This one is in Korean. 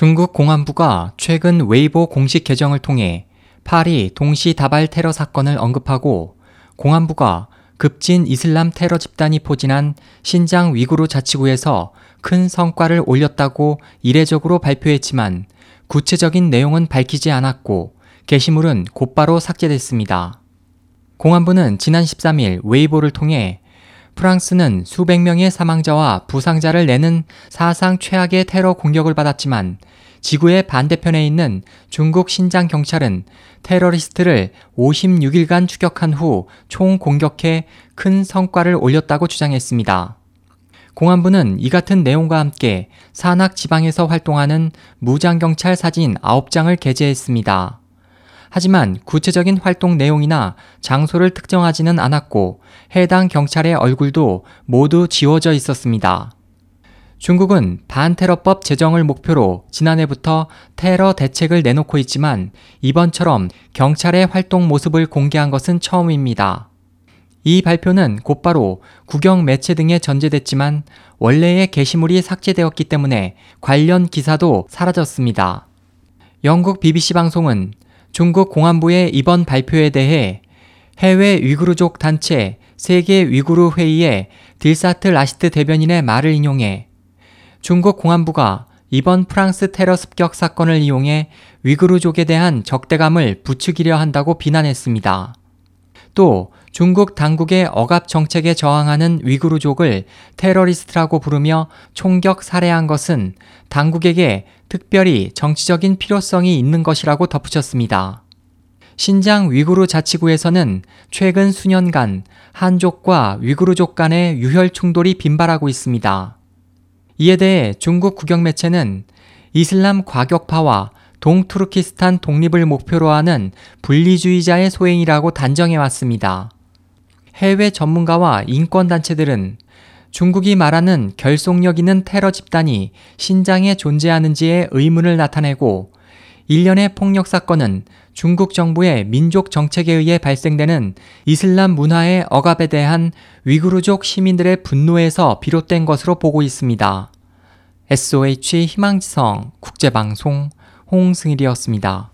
중국 공안부가 최근 웨이보 공식 계정을 통해 파리 동시 다발 테러 사건을 언급하고 공안부가 급진 이슬람 테러 집단이 포진한 신장 위구르 자치구에서 큰 성과를 올렸다고 이례적으로 발표했지만 구체적인 내용은 밝히지 않았고 게시물은 곧바로 삭제됐습니다. 공안부는 지난 13일 웨이보를 통해 프랑스는 수백 명의 사망자와 부상자를 내는 사상 최악의 테러 공격을 받았지만 지구의 반대편에 있는 중국 신장 경찰은 테러리스트를 56일간 추격한 후 총 공격해 큰 성과를 올렸다고 주장했습니다. 공안부는 이 같은 내용과 함께 산악 지방에서 활동하는 무장경찰 사진 9장을 게재했습니다. 하지만 구체적인 활동 내용이나 장소를 특정하지는 않았고 해당 경찰의 얼굴도 모두 지워져 있었습니다. 중국은 반테러법 제정을 목표로 지난해부터 테러 대책을 내놓고 있지만 이번처럼 경찰의 활동 모습을 공개한 것은 처음입니다. 이 발표는 곧바로 국영 매체 등에 전제됐지만 원래의 게시물이 삭제되었기 때문에 관련 기사도 사라졌습니다. 영국 BBC 방송은 중국 공안부의 이번 발표에 대해 해외 위구르족 단체 세계 위구르 회의의 딜사트 라시트 대변인의 말을 인용해 중국 공안부가 이번 프랑스 테러 습격 사건을 이용해 위구르족에 대한 적대감을 부추기려 한다고 비난했습니다. 또 중국 당국의 억압 정책에 저항하는 위구르족을 테러리스트라고 부르며 총격 살해한 것은 당국에게 특별히 정치적인 필요성이 있는 것이라고 덧붙였습니다. 신장 위구르 자치구에서는 최근 수년간 한족과 위구르족 간의 유혈 충돌이 빈발하고 있습니다. 이에 대해 중국 국영 매체는 이슬람 과격파와 동투르키스탄 독립을 목표로 하는 분리주의자의 소행이라고 단정해 왔습니다. 해외 전문가와 인권단체들은 중국이 말하는 결속력 있는 테러 집단이 신장에 존재하는지에 의문을 나타내고 일련의 폭력 사건은 중국 정부의 민족 정책에 의해 발생되는 이슬람 문화의 억압에 대한 위구르족 시민들의 분노에서 비롯된 것으로 보고 있습니다. SOH 희망지성 국제방송 홍승일이었습니다.